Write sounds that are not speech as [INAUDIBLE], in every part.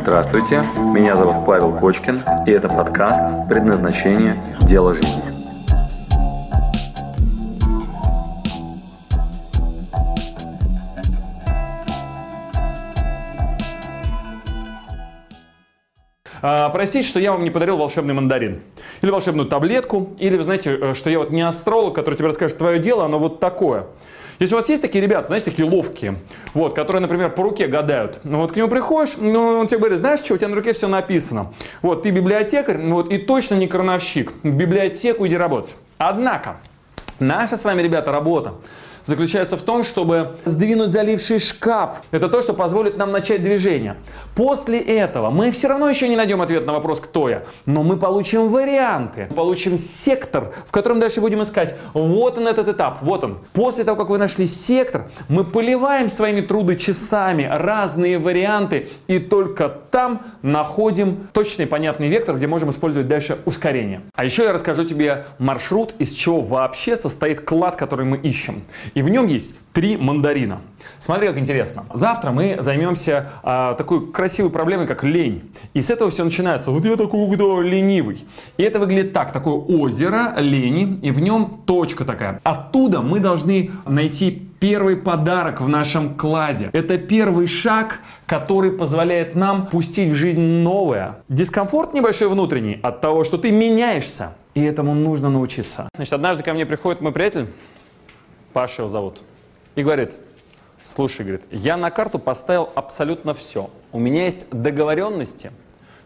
Здравствуйте, меня зовут Павел Кочкин, и это подкаст «Предназначение. Дело жизни». А, простите, что я вам не подарил волшебный мандарин. Или волшебную таблетку. Или, вы знаете, э, что я вот не астролог, который тебе расскажет, твое дело, оно вот такое. Если у вас есть такие ребята, знаете, такие ловкие, вот, которые, например, по руке гадают, ну, вот к нему приходишь, ну, он тебе говорит, знаешь что, у тебя на руке все написано. Вот, ты библиотекарь, ну, вот, и точно не крановщик. В библиотеку иди работать. Однако, наша с вами, ребята, работа заключается в том, чтобы сдвинуть заливший шкаф. Это то, что позволит нам начать движение. После этого мы все равно еще не найдем ответ на вопрос, кто я, но мы получим варианты, получим сектор, в котором дальше будем искать. Вот он этот этап, вот он. После того, как вы нашли сектор, мы поливаем своими трудочасами разные варианты и только там находим точный понятный вектор, где можем использовать дальше ускорение. А еще я расскажу тебе маршрут, из чего вообще состоит клад, который мы ищем. И в нем есть три мандарина. Смотри, как интересно. Завтра мы займемся а, такой красивой проблемой, как лень. И с этого все начинается. Вот я такой да, ленивый. И это выглядит так. Такое озеро лени, и в нем точка такая. Оттуда мы должны найти первый подарок в нашем кладе. Это первый шаг, который позволяет нам пустить в жизнь новое. Дискомфорт небольшой внутренний от того, что ты меняешься. И этому нужно научиться. Значит, однажды ко мне приходит мой приятель, Паша его зовут, и говорит, слушай, говорит, я на карту поставил абсолютно все. У меня есть договоренности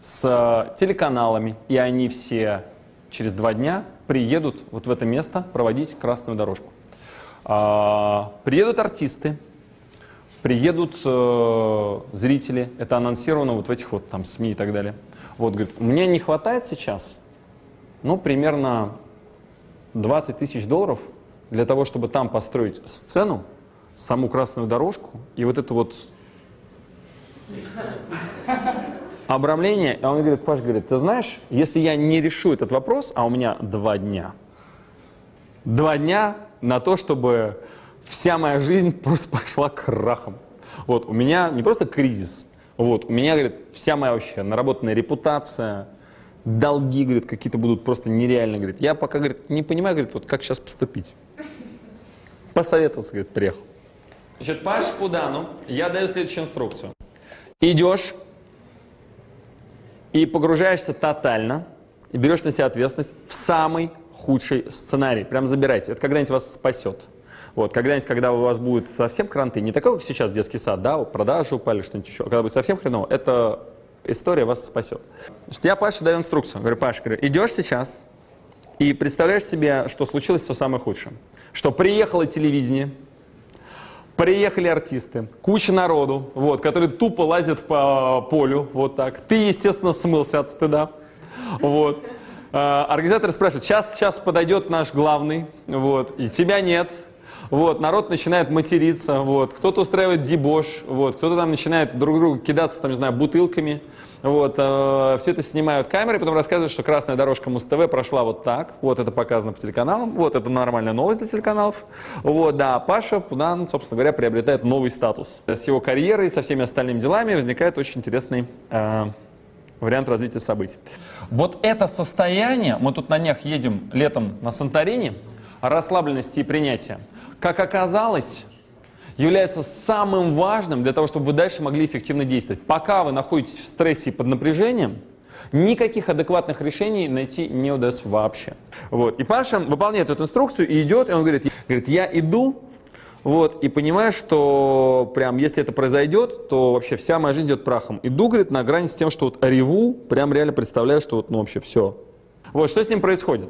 с э, телеканалами, и они все через два дня приедут вот в это место проводить красную дорожку. А, приедут артисты, приедут э, зрители, это анонсировано вот в этих вот там СМИ и так далее. Вот, говорит, мне не хватает сейчас, ну, примерно 20 тысяч долларов для того, чтобы там построить сцену, саму красную дорожку и вот это вот обрамление. А он говорит, Паш, говорит, ты знаешь, если я не решу этот вопрос, а у меня два дня, два дня на то, чтобы вся моя жизнь просто пошла крахом. Вот, у меня не просто кризис, вот, у меня, говорит, вся моя вообще наработанная репутация, долги, говорит, какие-то будут просто нереальные, говорит. Я пока, говорит, не понимаю, говорит, вот как сейчас поступить. Посоветовался, говорит, приехал. Значит, Паш Пудану я даю следующую инструкцию. Идешь и погружаешься тотально, и берешь на себя ответственность в самый худший сценарий. Прям забирайте. Это когда-нибудь вас спасет. Вот, когда-нибудь, когда у вас будет совсем кранты, не такой, как сейчас детский сад, да, продажи упали, что-нибудь еще, а когда будет совсем хреново, это история вас спасет. Значит, я Паше даю инструкцию. Говорю, Паша, говорю, идешь сейчас и представляешь себе, что случилось все самое худшее. Что приехало телевидение, приехали артисты, куча народу, вот, которые тупо лазят по полю, вот так. Ты, естественно, смылся от стыда. Вот. А, организатор спрашивает, сейчас, сейчас подойдет наш главный, вот, и тебя нет, вот, народ начинает материться, вот, кто-то устраивает дебош, вот, кто-то там начинает друг другу кидаться, там, не знаю, бутылками, вот, э, все это снимают камеры, потом рассказывают, что красная дорожка Муз-ТВ прошла вот так, вот это показано по телеканалам, вот это нормальная новость для телеканалов, вот, да, Паша Пудан, собственно говоря, приобретает новый статус. С его карьерой, со всеми остальными делами возникает очень интересный э, вариант развития событий. Вот это состояние, мы тут на днях едем летом на Санторини, расслабленности и принятия, как оказалось, является самым важным для того, чтобы вы дальше могли эффективно действовать. Пока вы находитесь в стрессе и под напряжением, никаких адекватных решений найти не удается вообще. Вот. И Паша выполняет эту инструкцию и идет, и он говорит, говорит я иду, вот, и понимаю, что прям если это произойдет, то вообще вся моя жизнь идет прахом. Иду, говорит, на грани с тем, что вот реву, прям реально представляю, что вот, ну, вообще все. Вот, что с ним происходит?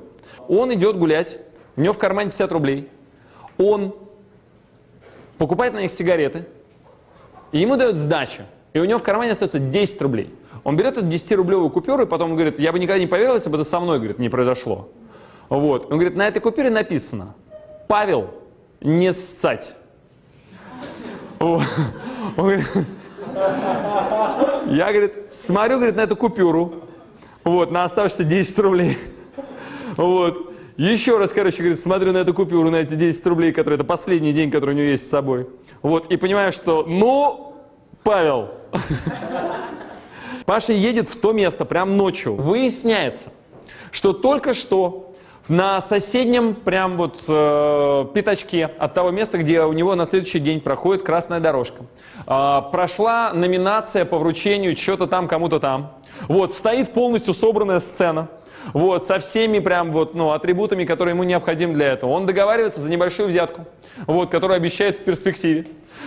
Он идет гулять, у него в кармане 50 рублей, он покупает на них сигареты, и ему дают сдачу, и у него в кармане остается 10 рублей. Он берет эту 10-рублевую купюру и потом говорит, я бы никогда не поверил, если бы это со мной, говорит, не произошло. Вот. Он говорит, на этой купюре написано, Павел, не ссать. Он говорит, я, говорит, смотрю, говорит, на эту купюру, вот, на оставшиеся 10 рублей. Вот. Еще раз, короче, говорит, смотрю на эту купюру, на эти 10 рублей, которые это последний день, который у него есть с собой. Вот, и понимаю, что, ну, Павел, [LAUGHS] Паша едет в то место прям ночью. Выясняется, что только что на соседнем прям вот э, пятачке от того места, где у него на следующий день проходит красная дорожка, э, прошла номинация по вручению чего-то там кому-то там. Вот, стоит полностью собранная сцена. Вот, со всеми прям вот, ну, атрибутами, которые ему необходимы для этого. Он договаривается за небольшую взятку, вот, которую обещает в перспективе.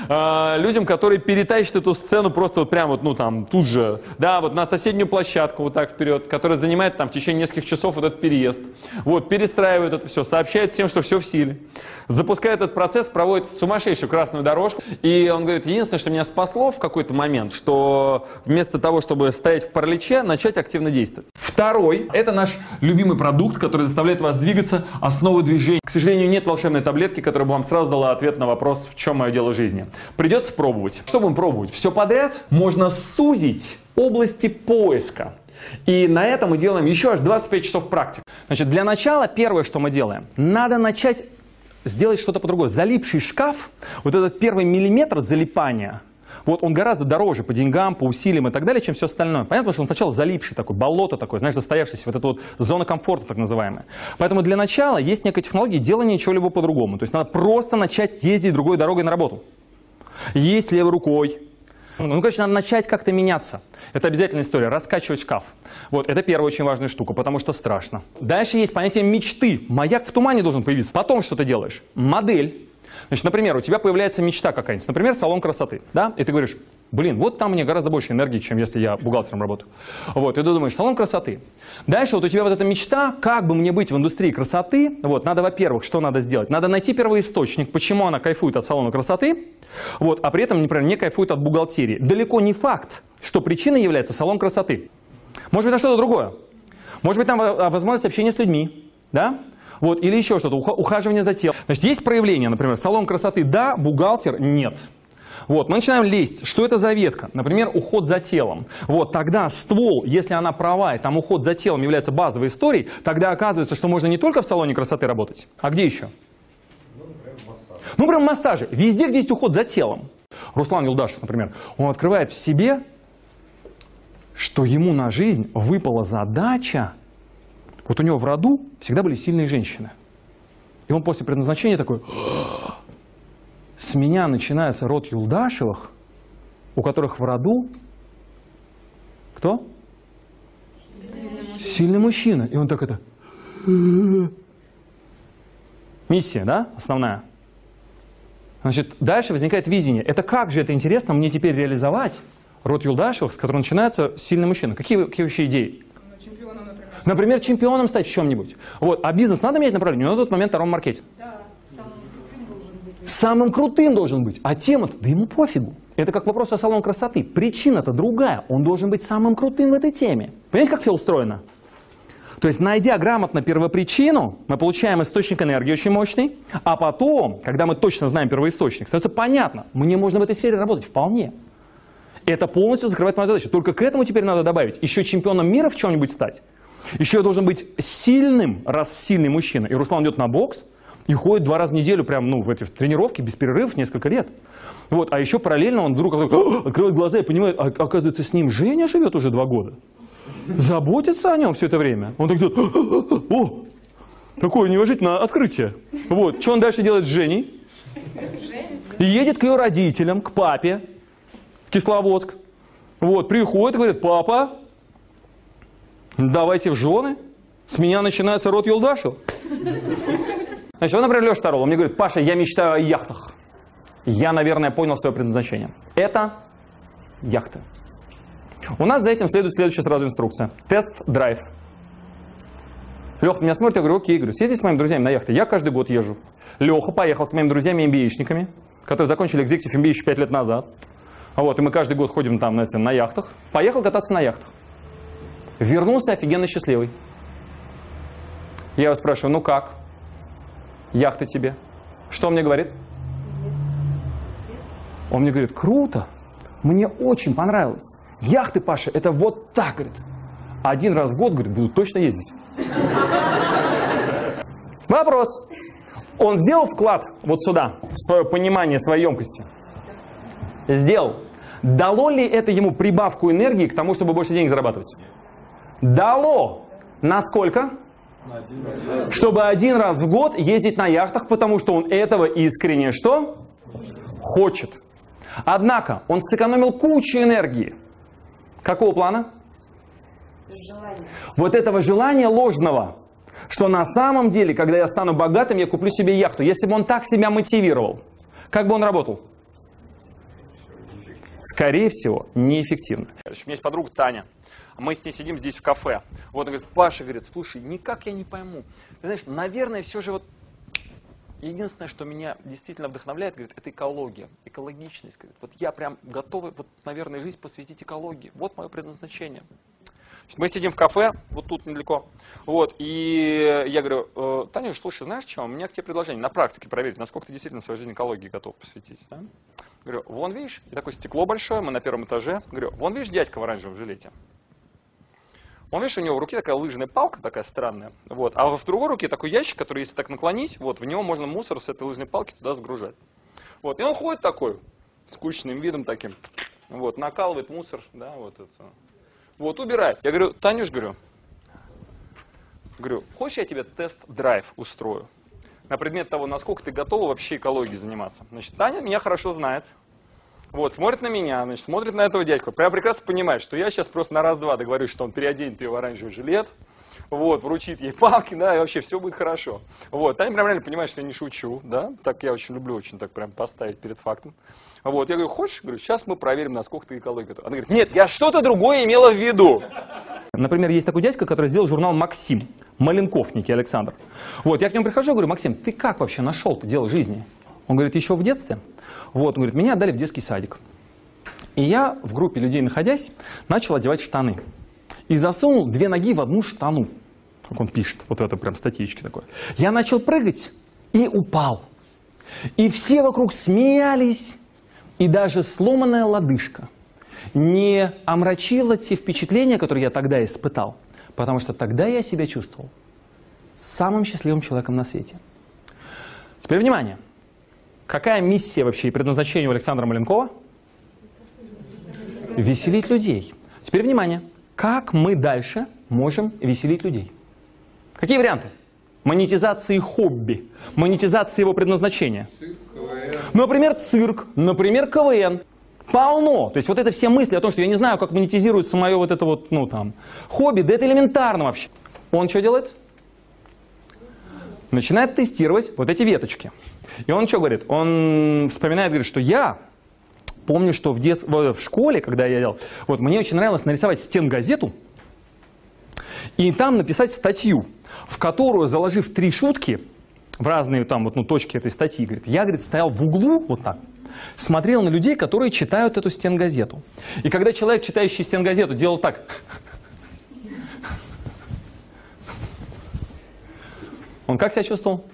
А, людям, которые перетащат эту сцену просто вот прям вот, ну там, тут же, да, вот на соседнюю площадку вот так вперед, которая занимает там в течение нескольких часов вот этот переезд. Вот, перестраивает это все, сообщает всем, что все в силе. Запускает этот процесс, проводит сумасшедшую красную дорожку. И он говорит, единственное, что меня спасло в какой-то момент, что вместо того, чтобы стоять в параличе, начать активно действовать. Второй, это наш любимый продукт, который заставляет вас двигаться, основы движения. К сожалению, нет волшебной таблетки, которая бы вам сразу дала ответ на вопрос, в чем мое дело жизни. Придется пробовать. Что будем пробовать? Все подряд? Можно сузить области поиска. И на этом мы делаем еще аж 25 часов практик. Значит, для начала первое, что мы делаем, надо начать сделать что-то по-другому. Залипший шкаф, вот этот первый миллиметр залипания – вот он гораздо дороже по деньгам, по усилиям и так далее, чем все остальное. Понятно, что он сначала залипший такой, болото такое, знаешь, застоявшийся, вот эта вот зона комфорта так называемая. Поэтому для начала есть некая технология делания чего-либо по-другому. То есть надо просто начать ездить другой дорогой на работу. Есть левой рукой, ну, короче, надо начать как-то меняться. Это обязательная история. Раскачивать шкаф. Вот, это первая очень важная штука, потому что страшно. Дальше есть понятие мечты. Маяк в тумане должен появиться. Потом что ты делаешь? Модель Значит, например, у тебя появляется мечта какая-нибудь, например, салон красоты, да, и ты говоришь, блин, вот там мне гораздо больше энергии, чем если я бухгалтером работаю. Вот, и ты думаешь, салон красоты. Дальше вот у тебя вот эта мечта, как бы мне быть в индустрии красоты, вот, надо, во-первых, что надо сделать? Надо найти первоисточник, почему она кайфует от салона красоты, вот, а при этом, например, не кайфует от бухгалтерии. Далеко не факт, что причиной является салон красоты. Может быть, это что-то другое. Может быть, там возможность общения с людьми, да? Вот, или еще что-то, ухаживание за телом. Значит, есть проявление, например, салон красоты – да, бухгалтер – нет. Вот, мы начинаем лезть. Что это за ветка? Например, уход за телом. Вот, тогда ствол, если она права, и там уход за телом является базовой историей, тогда оказывается, что можно не только в салоне красоты работать, а где еще? Ну, прям массажи. Везде, где есть уход за телом. Руслан Юлдашев, например, он открывает в себе, что ему на жизнь выпала задача вот у него в роду всегда были сильные женщины. И он после предназначения такой, с меня начинается род Юлдашевых, у которых в роду кто? Сильный мужчина. И он так это... Миссия, да, основная? Значит, дальше возникает видение. Это как же это интересно мне теперь реализовать род Юлдашевых, с которого начинается сильный мужчина? Какие, какие вообще идеи? Например, чемпионом стать в чем-нибудь. Вот. А бизнес надо менять направление? Но на тот момент втором маркетинг. Да, самым крутым должен быть. Самым крутым должен быть. А тема-то, да ему пофигу. Это как вопрос о салон красоты. Причина-то другая. Он должен быть самым крутым в этой теме. Понимаете, как все устроено? То есть, найдя грамотно первопричину, мы получаем источник энергии очень мощный, а потом, когда мы точно знаем первоисточник, становится понятно, мне можно в этой сфере работать вполне. Это полностью закрывает мою задачу. Только к этому теперь надо добавить еще чемпионом мира в чем-нибудь стать. Еще я должен быть сильным, раз сильный мужчина. И Руслан идет на бокс и ходит два раза в неделю прям, ну, в эти тренировки без перерывов несколько лет. Вот, а еще параллельно он вдруг открывает глаза и понимает, а, оказывается, с ним Женя живет уже два года. Заботится о нем все это время. Он так идет, о, такое неуважительное открытие. Вот, что он дальше делает с Женей? Едет к ее родителям, к папе в Кисловодск. Вот, приходит и говорит, папа, Давайте в жены. С меня начинается род Юлдашев. Значит, вот, например, Леша Старол, он мне говорит, Паша, я мечтаю о яхтах. Я, наверное, понял свое предназначение. Это яхты. У нас за этим следует следующая сразу инструкция. Тест-драйв. Леха меня смотрит, я говорю, окей, говорю, съезди с моими друзьями на яхты. Я каждый год езжу. Леха поехал с моими друзьями MBA-шниками, которые закончили экзекутив MBA еще 5 лет назад. Вот, и мы каждый год ходим там на, на яхтах. Поехал кататься на яхтах. Вернулся офигенно счастливый. Я его спрашиваю, ну как? Яхта тебе. Что он мне говорит? Он мне говорит, круто, мне очень понравилось. Яхты, Паша, это вот так, говорит. Один раз в год, говорит, буду точно ездить. Вопрос. Он сделал вклад вот сюда, в свое понимание своей емкости? Сделал. Дало ли это ему прибавку энергии к тому, чтобы больше денег зарабатывать? Дало. Насколько? Чтобы один раз в год ездить на яхтах, потому что он этого искренне что? Хочет. Однако он сэкономил кучу энергии. Какого плана? Желание. Вот этого желания ложного, что на самом деле, когда я стану богатым, я куплю себе яхту. Если бы он так себя мотивировал, как бы он работал? Скорее всего, неэффективно. У меня есть подруга Таня. Мы с ней сидим здесь в кафе. Вот она говорит, Паша, говорит, слушай, никак я не пойму. Ты знаешь, наверное, все же вот Единственное, что меня действительно вдохновляет, говорит, это экология, экологичность. Говорит, вот я прям готовый, вот, наверное, жизнь посвятить экологии. Вот мое предназначение. Мы сидим в кафе, вот тут недалеко. Вот, и я говорю, «Э, Танюш, слушай, знаешь что, у меня к тебе предложение на практике проверить, насколько ты действительно свою жизнь экологии готов посвятить. Да? Говорю, вон видишь, и такое стекло большое, мы на первом этаже. Говорю, вон видишь дядька в оранжевом жилете. Он, видишь, у него в руке такая лыжная палка такая странная. Вот. А в другой руке такой ящик, который, если так наклонить, вот, в него можно мусор с этой лыжной палки туда сгружать. Вот. И он ходит такой, скучным видом таким. Вот, накалывает мусор, да, вот это. Вот, убирает. Я говорю, Танюш, говорю, говорю, хочешь я тебе тест-драйв устрою? На предмет того, насколько ты готова вообще экологией заниматься. Значит, Таня меня хорошо знает. Вот, смотрит на меня, значит, смотрит на этого дядьку. Прям прекрасно понимает, что я сейчас просто на раз-два договорюсь, что он переоденет ее в оранжевый жилет, вот, вручит ей палки, да, и вообще все будет хорошо. Вот, Таня прям реально понимает, что я не шучу, да, так я очень люблю, очень так прям поставить перед фактом. Вот, я говорю, хочешь? Говорю, сейчас мы проверим, насколько ты экология готова. Она говорит, нет, я что-то другое имела в виду. Например, есть такой дядька, который сделал журнал «Максим», Маленков Никий Александр. Вот, я к нему прихожу, говорю, Максим, ты как вообще нашел-то дело жизни? Он говорит, еще в детстве. Вот, он говорит, меня отдали в детский садик. И я в группе людей находясь, начал одевать штаны. И засунул две ноги в одну штану. Как он пишет, вот это прям статьечки такой. Я начал прыгать и упал. И все вокруг смеялись. И даже сломанная лодыжка не омрачила те впечатления, которые я тогда испытал. Потому что тогда я себя чувствовал самым счастливым человеком на свете. Теперь внимание. Какая миссия вообще и предназначение у Александра Маленкова? Веселить людей. Теперь внимание. Как мы дальше можем веселить людей? Какие варианты? Монетизации хобби, монетизации его предназначения. Например, цирк, например, КВН. Полно. То есть вот это все мысли о том, что я не знаю, как монетизируется мое вот это вот, ну там, хобби, да это элементарно вообще. Он что делает? Начинает тестировать вот эти веточки. И он что говорит? Он вспоминает, говорит, что я помню, что в, дет... в школе, когда я делал, вот мне очень нравилось нарисовать стенгазету и там написать статью, в которую, заложив три шутки в разные там вот, ну, точки этой статьи, говорит, я говорит, стоял в углу вот так, смотрел на людей, которые читают эту стенгазету. И когда человек, читающий стенгазету, делал так, [LAUGHS] он как себя чувствовал?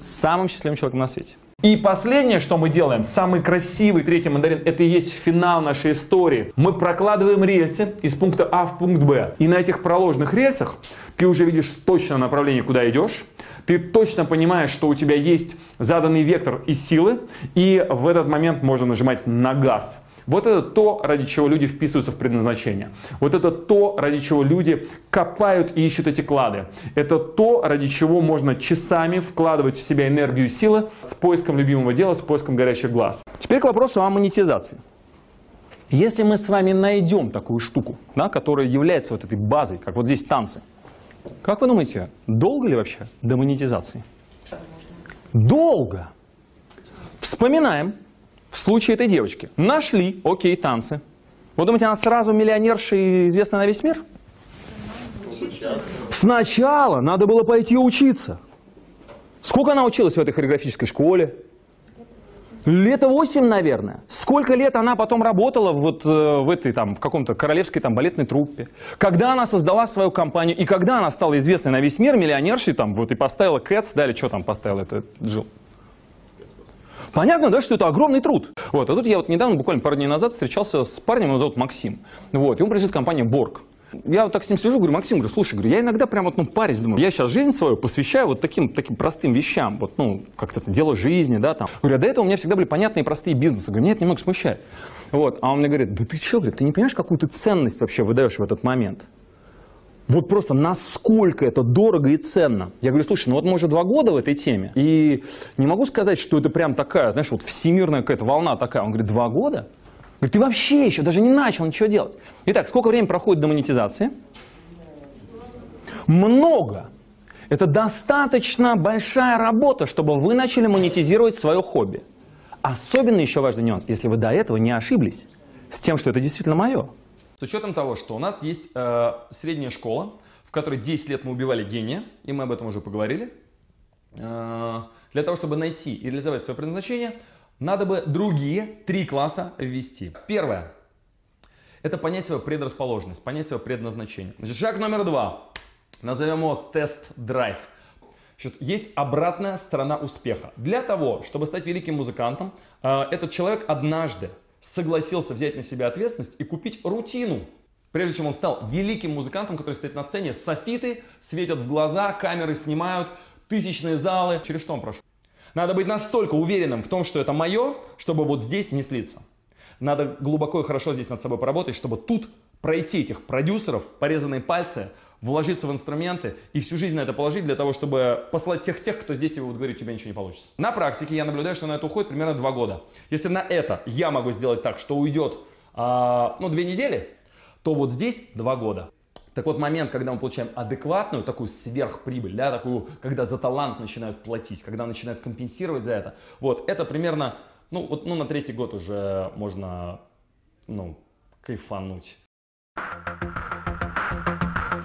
самым счастливым человеком на свете. И последнее, что мы делаем, самый красивый третий мандарин, это и есть финал нашей истории. Мы прокладываем рельсы из пункта А в пункт Б. И на этих проложенных рельсах ты уже видишь точно направление, куда идешь. Ты точно понимаешь, что у тебя есть заданный вектор и силы. И в этот момент можно нажимать на газ. Вот это то, ради чего люди вписываются в предназначение. Вот это то, ради чего люди копают и ищут эти клады. Это то, ради чего можно часами вкладывать в себя энергию и силы с поиском любимого дела, с поиском горящих глаз. Теперь к вопросу о монетизации. Если мы с вами найдем такую штуку, да, которая является вот этой базой, как вот здесь танцы, как вы думаете, долго ли вообще до монетизации? Долго. Вспоминаем, в случае этой девочки. Нашли, окей, танцы. Вы думаете, она сразу миллионерша и известна на весь мир? Сначала надо было пойти учиться. Сколько она училась в этой хореографической школе? Лето 8, наверное. Сколько лет она потом работала вот э, в этой там, в каком-то королевской там балетной труппе? Когда она создала свою компанию и когда она стала известной на весь мир, миллионершей там вот и поставила Кэтс, да, или что там поставила это Джилл? Понятно, да, что это огромный труд. Вот, а тут я вот недавно, буквально пару дней назад, встречался с парнем, его зовут Максим. Вот, и он принадлежит компании Борг. Я вот так с ним сижу, говорю, Максим, говорю, слушай, говорю, я иногда прям вот, ну, парень, думаю, я сейчас жизнь свою посвящаю вот таким, таким простым вещам, вот, ну, как-то это дело жизни, да, там. Говорю, а до этого у меня всегда были понятные простые бизнесы. Говорю, меня это немного смущает. Вот, а он мне говорит, да ты что, говорит, ты не понимаешь, какую ты ценность вообще выдаешь в этот момент? Вот просто насколько это дорого и ценно. Я говорю, слушай, ну вот мы уже два года в этой теме, и не могу сказать, что это прям такая, знаешь, вот всемирная какая-то волна такая. Он говорит, два года? Говорит, ты вообще еще даже не начал ничего делать. Итак, сколько времени проходит до монетизации? Много. Это достаточно большая работа, чтобы вы начали монетизировать свое хобби. Особенно еще важный нюанс, если вы до этого не ошиблись с тем, что это действительно мое. С учетом того, что у нас есть э, средняя школа, в которой 10 лет мы убивали гения, и мы об этом уже поговорили, э, для того, чтобы найти и реализовать свое предназначение, надо бы другие три класса ввести. Первое – это понять свою предрасположенность, понять свое предназначение. Значит, шаг номер два. Назовем его тест-драйв. Есть обратная сторона успеха. Для того, чтобы стать великим музыкантом, э, этот человек однажды согласился взять на себя ответственность и купить рутину. Прежде чем он стал великим музыкантом, который стоит на сцене, софиты светят в глаза, камеры снимают, тысячные залы. Через что он прошел? Надо быть настолько уверенным в том, что это мое, чтобы вот здесь не слиться. Надо глубоко и хорошо здесь над собой поработать, чтобы тут пройти этих продюсеров, порезанные пальцы, вложиться в инструменты и всю жизнь на это положить для того, чтобы послать всех тех, кто здесь тебе будет говорить, у тебя ничего не получится. На практике я наблюдаю, что на это уходит примерно два года. Если на это я могу сделать так, что уйдет, а, ну, две недели, то вот здесь два года. Так вот, момент, когда мы получаем адекватную такую сверхприбыль, да, такую, когда за талант начинают платить, когда начинают компенсировать за это, вот, это примерно, ну, вот, ну, на третий год уже можно, ну, кайфануть.